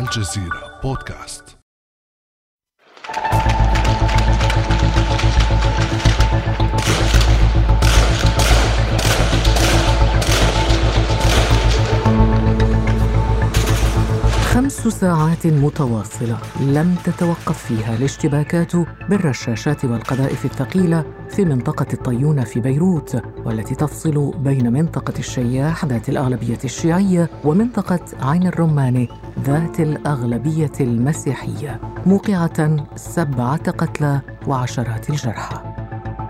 الجزيرة بودكاست خمس ساعات متواصلة لم تتوقف فيها الاشتباكات بالرشاشات والقذائف الثقيلة في منطقة الطيونة في بيروت والتي تفصل بين منطقة الشياح ذات الأغلبية الشيعية ومنطقة عين الرمان ذات الأغلبية المسيحية موقعة سبعة قتلى وعشرات الجرحى.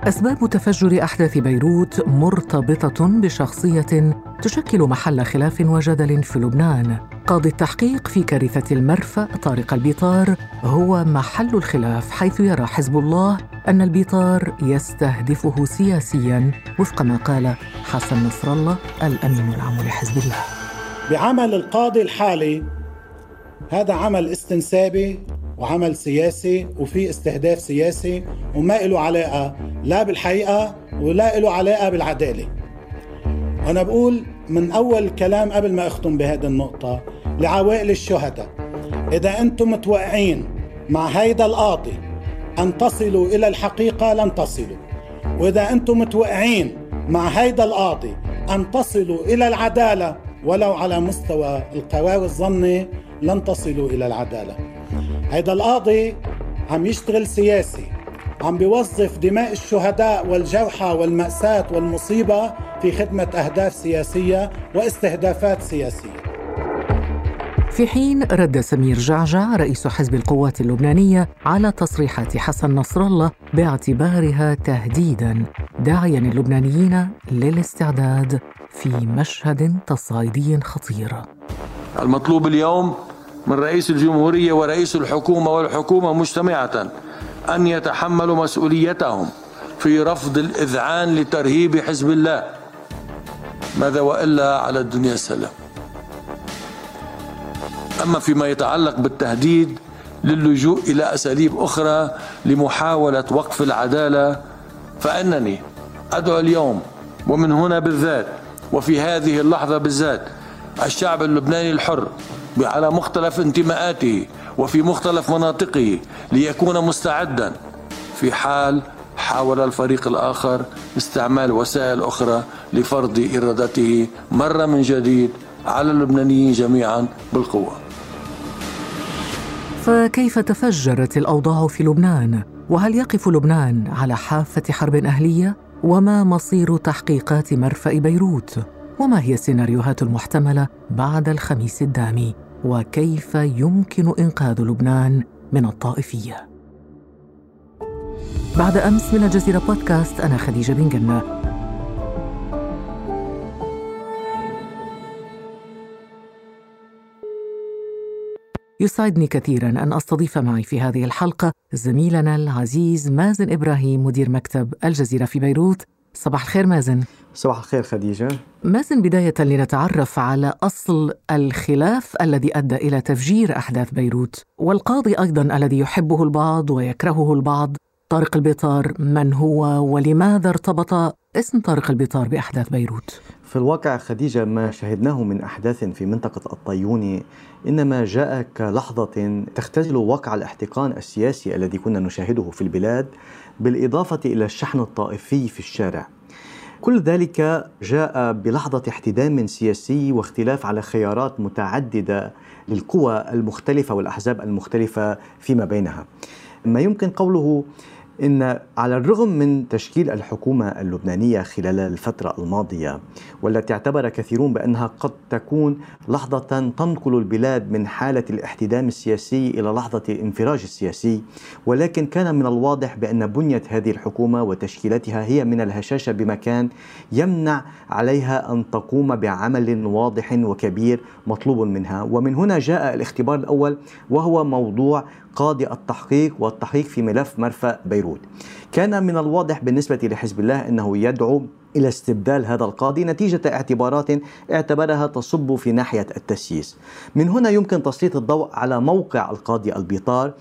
أسباب تفجر أحداث بيروت مرتبطة بشخصية تشكل محل خلاف وجدل في لبنان. قاضي التحقيق في كارثة المرفأ طارق البيطار هو محل الخلاف حيث يرى حزب الله أن البيطار يستهدفه سياسيا وفق ما قال حسن نصر الله الأمين العام لحزب الله. بعمل القاضي الحالي هذا عمل استنسابي وعمل سياسي وفي استهداف سياسي وما له علاقة لا بالحقيقة ولا له علاقة بالعدالة. أنا بقول من أول كلام قبل ما أختم بهذه النقطة لعوائل الشهداء. إذا أنتم متوقعين مع هيدا القاضي أن تصلوا إلى الحقيقة لن تصلوا. وإذا أنتم متوقعين مع هيدا القاضي أن تصلوا إلى العدالة ولو على مستوى القرار الظني لن تصلوا إلى العدالة. هيدا القاضي عم يشتغل سياسي عم بيوظف دماء الشهداء والجرحى والمأساة والمصيبة في خدمة أهداف سياسية واستهدافات سياسية. في حين رد سمير جعجع رئيس حزب القوات اللبنانية على تصريحات حسن نصر الله باعتبارها تهديدا داعيا اللبنانيين للاستعداد في مشهد تصعيدي خطير. المطلوب اليوم من رئيس الجمهورية ورئيس الحكومة والحكومة مجتمعة أن يتحملوا مسؤوليتهم في رفض الإذعان لترهيب حزب الله. ماذا وإلا على الدنيا السلام؟ أما فيما يتعلق بالتهديد للجوء إلى أساليب أخرى لمحاولة وقف العدالة فإنني أدعو اليوم ومن هنا بالذات وفي هذه اللحظة بالذات الشعب اللبناني الحر على مختلف انتماءاته وفي مختلف مناطقه ليكون مستعدا في حال حاول الفريق الآخر استعمال وسائل أخرى لفرض إرادته مرة من جديد على اللبنانيين جميعا بالقوة. فكيف تفجرت الأوضاع في لبنان؟ وهل يقف لبنان على حافة حرب أهلية؟ وما مصير تحقيقات مرفأ بيروت؟ وما هي السيناريوهات المحتملة بعد الخميس الدامي؟ وكيف يمكن إنقاذ لبنان من الطائفية؟ بعد أمس من الجزيرة بودكاست أنا خديجة بن جنة يسعدني كثيرا أن أستضيف معي في هذه الحلقة زميلنا العزيز مازن إبراهيم مدير مكتب الجزيرة في بيروت. صباح الخير مازن. صباح الخير خديجة. مازن بداية لنتعرف على أصل الخلاف الذي أدى إلى تفجير أحداث بيروت والقاضي أيضا الذي يحبه البعض ويكرهه البعض. طارق البيطار من هو ولماذا ارتبط؟ اسم طارق البيطار بأحداث بيروت؟ في الواقع خديجة ما شهدناه من أحداث في منطقة الطيوني إنما جاء كلحظة تختزل واقع الاحتقان السياسي الذي كنا نشاهده في البلاد بالإضافة إلى الشحن الطائفي في الشارع. كل ذلك جاء بلحظة احتدام سياسي واختلاف على خيارات متعددة للقوى المختلفة والأحزاب المختلفة فيما بينها. ما يمكن قوله إن على الرغم من تشكيل الحكومة اللبنانية خلال الفترة الماضية والتي اعتبر كثيرون بأنها قد تكون لحظة تنقل البلاد من حالة الاحتدام السياسي إلى لحظة الانفراج السياسي ولكن كان من الواضح بأن بنية هذه الحكومة وتشكيلتها هي من الهشاشة بمكان يمنع عليها أن تقوم بعمل واضح وكبير مطلوب منها. ومن هنا جاء الاختبار الأول وهو موضوع قاضي التحقيق والتحقيق في ملف مرفأ بيروت. كان من الواضح بالنسبة لحزب الله أنه يدعو إلى استبدال هذا القاضي نتيجة اعتبارات اعتبرها تصب في ناحية التسييس. من هنا يمكن تسليط الضوء على موقع القاضي البيطار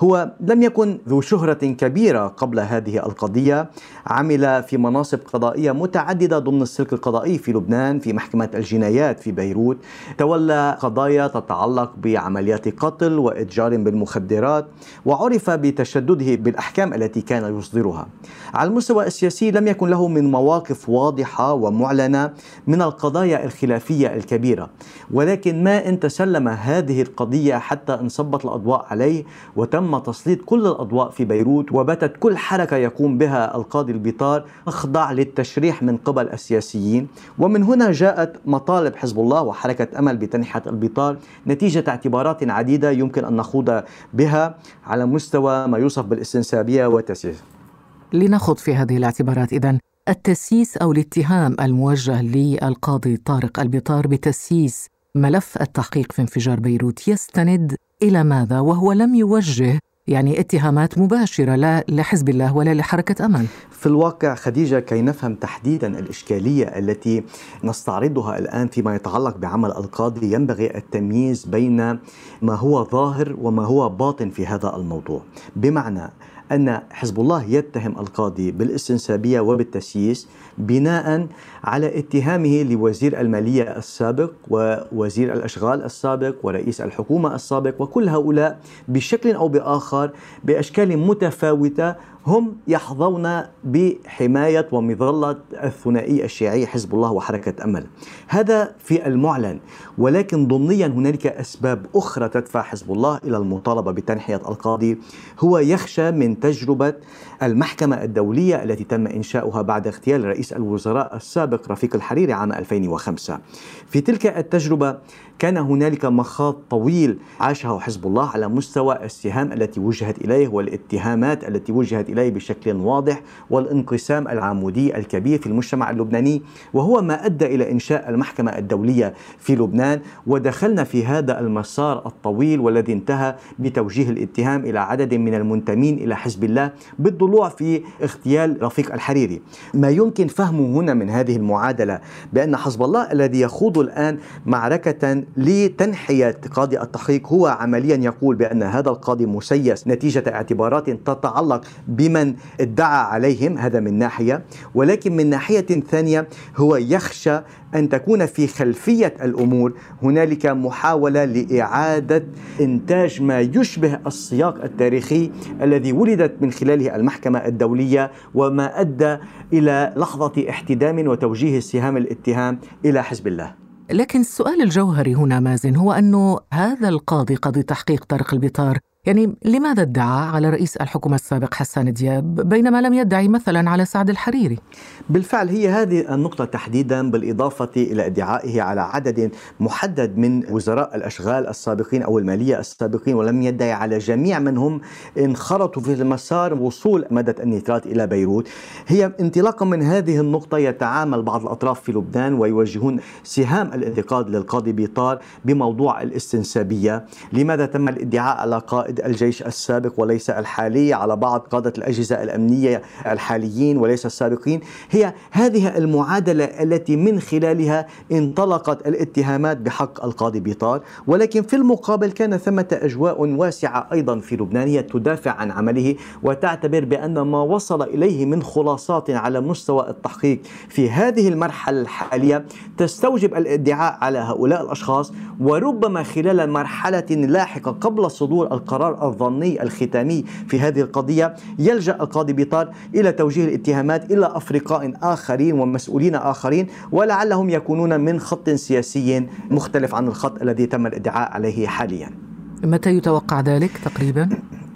هو لم يكن ذو شهرة كبيرة قبل هذه القضية. عمل في مناصب قضائية متعددة ضمن السلك القضائي في لبنان في محكمة الجنايات في بيروت. تولى قضايا تتعلق بعمليات قتل وإتجار بالمخدرات وعرف بتشدده بالأحكام التي كان يصدرها. على المستوى السياسي لم يكن له من مواقف واضحة ومعلنة من القضايا الخلافية الكبيرة. ولكن ما إن تسلم هذه القضية حتى انصبت الأضواء عليه وتم تم تسليط كل الأضواء في بيروت وباتت كل حركة يقوم بها القاضي البيطار تخضع للتشريح من قبل السياسيين. ومن هنا جاءت مطالب حزب الله وحركة أمل بتنحية البيطار نتيجة اعتبارات عديدة يمكن أن نخوض بها على مستوى ما يوصف بالاستنسابية والتسييس. لنخض في هذه الاعتبارات إذن التسييس أو الاتهام الموجه للقاضي طارق البيطار بتسييس ملف التحقيق في انفجار بيروت يستند إلى ماذا وهو لم يوجه يعني اتهامات مباشرة لا لحزب الله ولا لحركة امل. في الواقع خديجة كي نفهم تحديدا الإشكالية التي نستعرضها الآن فيما يتعلق بعمل القاضي ينبغي التمييز بين ما هو ظاهر وما هو باطن في هذا الموضوع، بمعنى أن حزب الله يتهم القاضي بالاستنسابية وبالتسييس بناء على اتهامه لوزير المالية السابق ووزير الأشغال السابق ورئيس الحكومة السابق وكل هؤلاء بشكل أو بآخر بأشكال متفاوتة هم يحظون بحماية ومظلة الثنائي الشيعي حزب الله وحركة أمل. هذا في المعلن ولكن ضمنيا هنالك أسباب أخرى تدفع حزب الله إلى المطالبة بتنحية القاضي. هو يخشى من تجربة المحكمة الدولية التي تم إنشاؤها بعد اغتيال رئيس الوزراء السابق رفيق الحريري عام 2005 في تلك التجربة كان هنالك مخاض طويل عاشه حزب الله على مستوى السهام التي وجهت إليه والاتهامات التي وجهت إليه بشكل واضح والانقسام العمودي الكبير في المجتمع اللبناني وهو ما أدى إلى إنشاء المحكمة الدولية في لبنان. ودخلنا في هذا المسار الطويل والذي انتهى بتوجيه الاتهام إلى عدد من المنتمين إلى حزب الله بالضلوع في اغتيال رفيق الحريري. ما يمكن فهمه هنا من هذه المعادلة بأن حزب الله الذي يخوض الآن معركة لتنحية قاضي التحقيق هو عمليا يقول بأن هذا القاضي مسيس نتيجة اعتبارات تتعلق بمن ادعى عليهم هذا من ناحية. ولكن من ناحية ثانية هو يخشى أن تكون في خلفية الأمور هنالك محاولة لإعادة إنتاج ما يشبه السياق التاريخي الذي ولدت من خلاله المحكمة. الدولية وما أدى إلى لحظة احتدام وتوجيه سهام الاتهام إلى حزب الله. لكن السؤال الجوهري هنا مازن هو أنه هذا القاضي قاضي تحقيق طارق البطار يعني لماذا ادعى على رئيس الحكومة السابق حسان دياب بينما لم يدعي مثلا على سعد الحريري؟ بالفعل هي هذه النقطة تحديدا بالإضافة إلى ادعائه على عدد محدد من وزراء الأشغال السابقين أو المالية السابقين ولم يدعي على جميع من هم انخرطوا في المسار وصول مادة النيترات إلى بيروت. هي انطلاقا من هذه النقطة يتعامل بعض الأطراف في لبنان ويوجهون سهام الانتقاد للقاضي بيطار بموضوع الاستنسابية. لماذا تم الادعاء على قائد الجيش السابق وليس الحالي على بعض قادة الأجهزة الأمنية الحاليين وليس السابقين. هي هذه المعادلة التي من خلالها انطلقت الاتهامات بحق القاضي بيطار ولكن في المقابل كان ثمة أجواء واسعة أيضا في لبنان هي تدافع عن عمله وتعتبر بأن ما وصل إليه من خلاصات على مستوى التحقيق في هذه المرحلة الحالية تستوجب الادعاء على هؤلاء الأشخاص. وربما خلال مرحلة لاحقة قبل صدور القرار القرار الظني الختامي في هذه القضية يلجأ القاضي بيطار إلى توجيه الاتهامات إلى أفرقاء آخرين ومسؤولين آخرين ولعلهم يكونون من خط سياسي مختلف عن الخط الذي تم الادعاء عليه حاليا متى يتوقع ذلك تقريبا؟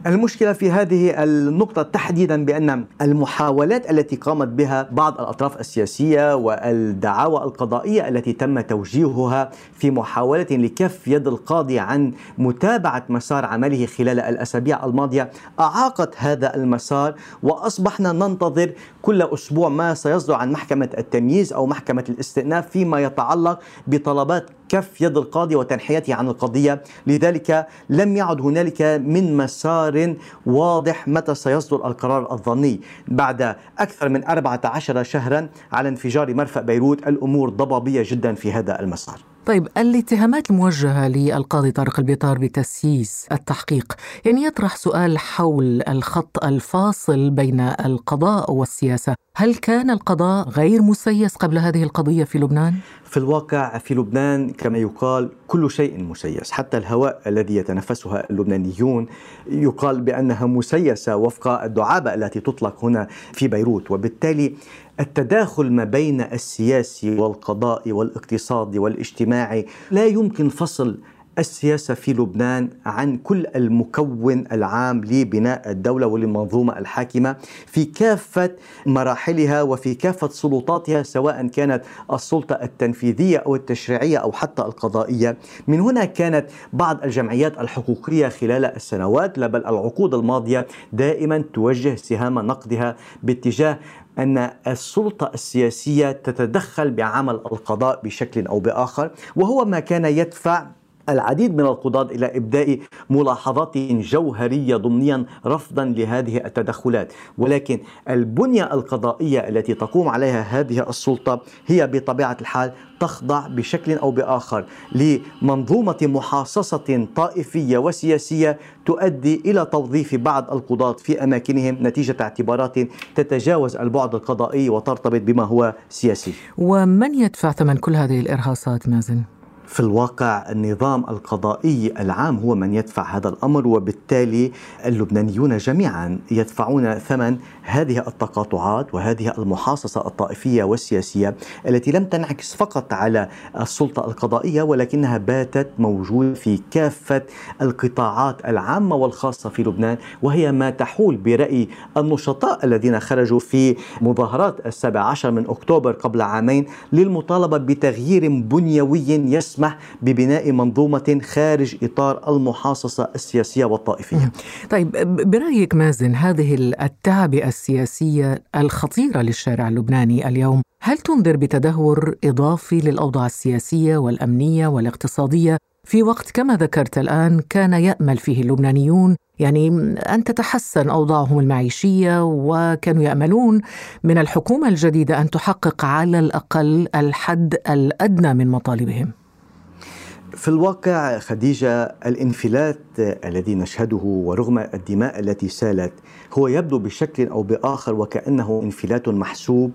المشكلة في هذه النقطة تحديدا بأن المحاولات التي قامت بها بعض الأطراف السياسية والدعاوى القضائية التي تم توجيهها في محاولة لكف يد القاضي عن متابعة مسار عمله خلال الأسابيع الماضية أعاقت هذا المسار وأصبحنا ننتظر كل أسبوع ما سيصدر عن محكمة التمييز أو محكمة الاستئناف فيما يتعلق بطلبات كف يد القاضي وتنحيته عن القضية. لذلك لم يعد هنالك من مسار واضح متى سيصدر القرار الظني. بعد أكثر من 14 شهرا على انفجار مرفأ بيروت الأمور ضبابية جدا في هذا المسار. طيب الاتهامات الموجهة للقاضي طارق البيطار بتسييس التحقيق يعني يطرح سؤال حول الخط الفاصل بين القضاء والسياسة هل كان القضاء غير مسيس قبل هذه القضية في لبنان؟ في الواقع في لبنان كما يقال كل شيء مسيس حتى الهواء الذي يتنفسها اللبنانيون يقال بأنها مسيسة وفق الدعابة التي تطلق هنا في بيروت وبالتالي التداخل ما بين السياسي والقضاء والاقتصادي والاجتماعي لا يمكن فصل السياسة في لبنان عن كل المكون العام لبناء الدولة وللمنظومة الحاكمة في كافة مراحلها وفي كافة سلطاتها سواء كانت السلطة التنفيذية أو التشريعية أو حتى القضائية. من هنا كانت بعض الجمعيات الحقوقية خلال السنوات بل العقود الماضية دائما توجه سهام نقدها باتجاه أن السلطة السياسية تتدخل بعمل القضاء بشكل أو بآخر وهو ما كان يدفع العديد من القضاة إلى إبداء ملاحظات جوهرية ضمنيا رفضا لهذه التدخلات ولكن البنية القضائية التي تقوم عليها هذه السلطة هي بطبيعة الحال تخضع بشكل أو بآخر لمنظومة محاصصة طائفية وسياسية تؤدي إلى توظيف بعض القضاة في أماكنهم نتيجة اعتبارات تتجاوز البعد القضائي وترتبط بما هو سياسي. ومن يدفع ثمن كل هذه الإرهاصات مازن؟ في الواقع النظام القضائي العام هو من يدفع هذا الأمر وبالتالي اللبنانيون جميعا يدفعون ثمن هذه التقاطعات وهذه المحاصصة الطائفية والسياسية التي لم تنعكس فقط على السلطة القضائية ولكنها باتت موجودة في كافة القطاعات العامة والخاصة في لبنان وهي ما تحول برأي النشطاء الذين خرجوا في مظاهرات السابع عشر من أكتوبر قبل عامين للمطالبة بتغيير بنيوي تسمح ببناء منظومة خارج إطار المحاصصة السياسية والطائفية. طيب برأيك مازن هذه التعبئة السياسية الخطيرة للشارع اللبناني اليوم هل تنذر بتدهور إضافي للأوضاع السياسية والأمنية والاقتصادية في وقت كما ذكرت الآن كان يأمل فيه اللبنانيون؟ يعني أن تتحسن أوضاعهم المعيشية وكانوا يأملون من الحكومة الجديدة أن تحقق على الأقل الحد الأدنى من مطالبهم. في الواقع خديجة الانفلات الذي نشهده ورغم الدماء التي سالت هو يبدو بشكل أو بآخر وكأنه انفلات محسوب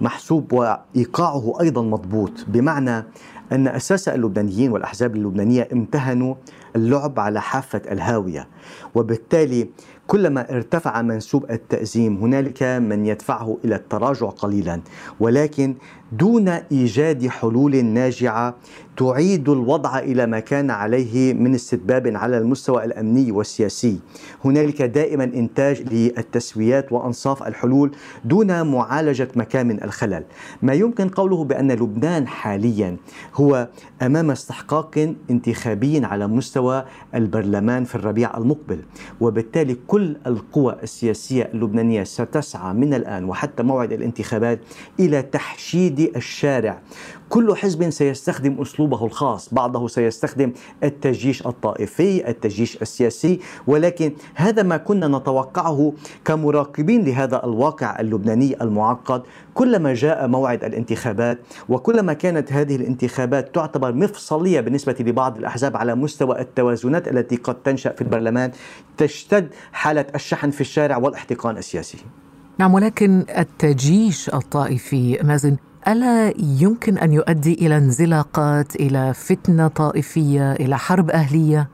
محسوب وإيقاعه أيضا مضبوط بمعنى أن أساس اللبنانيين والأحزاب اللبنانية امتهنوا اللعب على حافة الهاوية. وبالتالي كلما ارتفع منسوب التأزيم هنالك من يدفعه إلى التراجع قليلا. ولكن دون إيجاد حلول ناجعة تعيد الوضع إلى ما كان عليه من استتباب على المستوى الأمني والسياسي. هنالك دائما إنتاج للتسويات وأنصاف الحلول دون معالجة مكامن الخلل. ما يمكن قوله بأن لبنان حاليا هو أمام استحقاق انتخابي على مستوى البرلمان في الربيع المقبل، وبالتالي كل القوى السياسية اللبنانية ستسعى من الآن وحتى موعد الانتخابات إلى تحشيد الشارع كل حزب سيستخدم أسلوبه الخاص، بعضه سيستخدم التجيش الطائفي، التجيش السياسي، ولكن هذا ما كنا نتوقعه كمراقبين لهذا الواقع اللبناني المعقد، كلما جاء موعد الانتخابات وكلما كانت هذه الانتخابات تعتبر مفصلية بالنسبة لبعض الأحزاب على مستوى التوازنات التي قد تنشأ في البرلمان، تشتد حالة الشحن في الشارع والاحتقان السياسي. نعم ولكن التجيش الطائفي مازن ألا يمكن أن يؤدي إلى انزلاقات إلى فتنة طائفية إلى حرب أهلية؟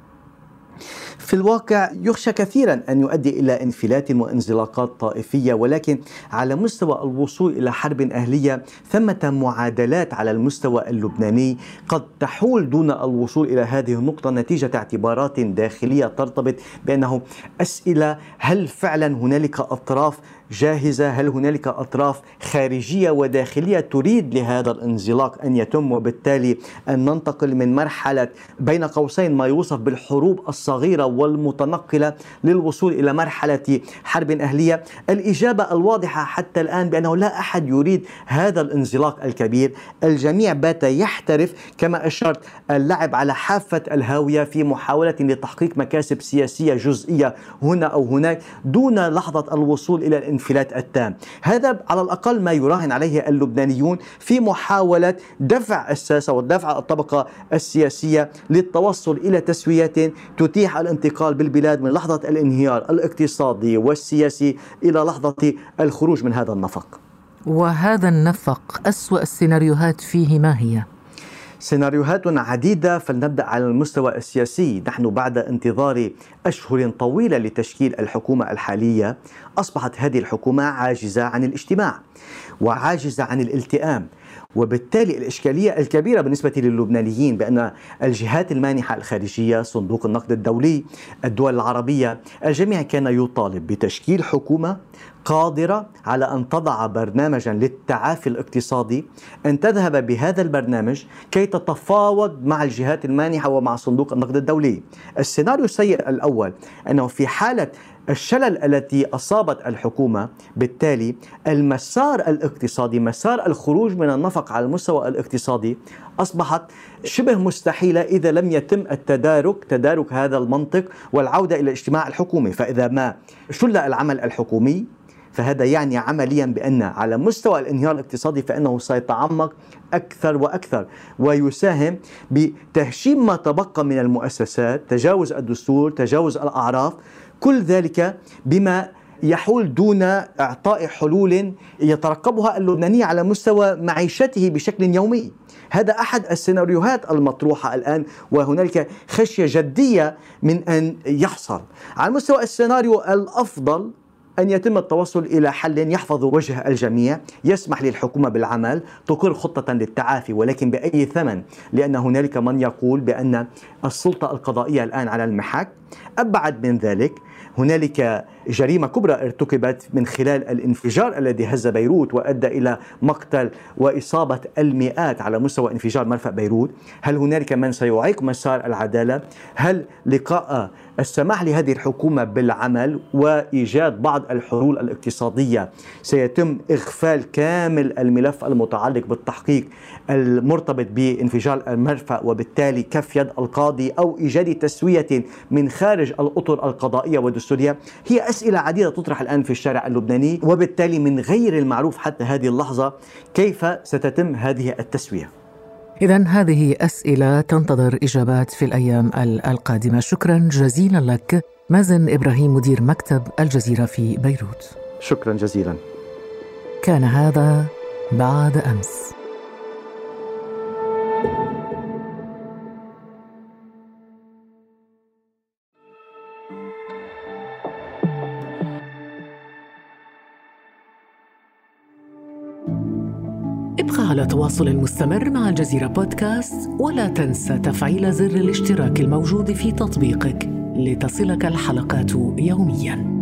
في الواقع يخشى كثيرا أن يؤدي إلى انفلات وانزلاقات طائفية ولكن على مستوى الوصول إلى حرب أهلية ثمة معادلات على المستوى اللبناني قد تحول دون الوصول إلى هذه النقطة نتيجة اعتبارات داخلية ترتبط بأنه أسئلة هل فعلا هنالك أطراف جاهزة؟ هل هنالك أطراف خارجية وداخلية تريد لهذا الانزلاق أن يتم؟ وبالتالي أن ننتقل من مرحلة بين قوسين ما يوصف بالحروب الصغيرة والمتنقلة للوصول إلى مرحلة حرب أهلية. الإجابة الواضحة حتى الآن بأنه لا أحد يريد هذا الانزلاق الكبير. الجميع بات يحترف كما أشرت اللعب على حافة الهاوية في محاولة لتحقيق مكاسب سياسية جزئية هنا أو هناك دون لحظة الوصول إلى الانفلات التام. هذا على الأقل ما يراهن عليه اللبنانيون في محاولة دفع الساسة ودفع الطبقة السياسية للتوصل إلى تسوية تتيح الانتقال بالبلاد من لحظة الانهيار الاقتصادي والسياسي إلى لحظة الخروج من هذا النفق. وهذا النفق أسوأ السيناريوهات فيه ما هي؟ سيناريوهات عديدة فلنبدأ على المستوى السياسي. نحن بعد انتظار أشهر طويلة لتشكيل الحكومة الحالية أصبحت هذه الحكومة عاجزة عن الاجتماع وعاجزة عن الالتئام. وبالتالي الإشكالية الكبيرة بالنسبة للبنانيين بأن الجهات المانحة الخارجية صندوق النقد الدولي الدول العربية الجميع كان يطالب بتشكيل حكومة قادرة على أن تضع برنامجا للتعافي الاقتصادي أن تذهب بهذا البرنامج كي تتفاوض مع الجهات المانحة ومع صندوق النقد الدولي. السيناريو السيء الأول أنه في حالة الشلل التي أصابت الحكومة بالتالي المسار الاقتصادي مسار الخروج من النفق على المستوى الاقتصادي أصبحت شبه مستحيلة إذا لم يتم التدارك تدارك هذا المنطق والعودة إلى الاجتماع الحكومي. فإذا ما شل العمل الحكومي فهذا يعني عمليا بأن على مستوى الانهيار الاقتصادي فإنه سيتعمق أكثر وأكثر ويساهم بتهشيم ما تبقى من المؤسسات تجاوز الدستور تجاوز الأعراف كل ذلك بما يحول دون إعطاء حلول يترقبها اللبناني على مستوى معيشته بشكل يومي. هذا أحد السيناريوهات المطروحة الآن وهنالك خشية جدية من أن يحصل. على مستوى السيناريو الأفضل أن يتم التوصل إلى حل يحفظ وجه الجميع يسمح للحكومة بالعمل تقر خطة للتعافي ولكن بأي ثمن؟ لأن هنالك من يقول بأن السلطة القضائية الآن على المحك. أبعد من ذلك هنالك جريمة كبرى ارتكبت من خلال الانفجار الذي هز بيروت وأدى إلى مقتل وإصابة المئات على مستوى انفجار مرفأ بيروت. هل هنالك من سيعيق مسار العدالة؟ هل لقاء السماح لهذه الحكومة بالعمل وإيجاد بعض الحلول الاقتصادية؟ سيتم إغفال كامل الملف المتعلق بالتحقيق المرتبط بانفجار المرفأ وبالتالي كف يد القاضي أو إيجاد تسوية من خارج الأطر القضائية. والدستورية هي أسئلة عديدة تطرح الآن في الشارع اللبناني وبالتالي من غير المعروف حتى هذه اللحظة كيف ستتم هذه التسوية؟ إذا هذه أسئلة تنتظر إجابات في الأيام القادمة. شكرا جزيلا لك مازن إبراهيم مدير مكتب الجزيرة في بيروت. شكرا جزيلا. كان هذا بعد أمس. ابقى على تواصل مستمر مع الجزيرة بودكاست ولا تنسى تفعيل زر الاشتراك الموجود في تطبيقك لتصلك الحلقات يومياً.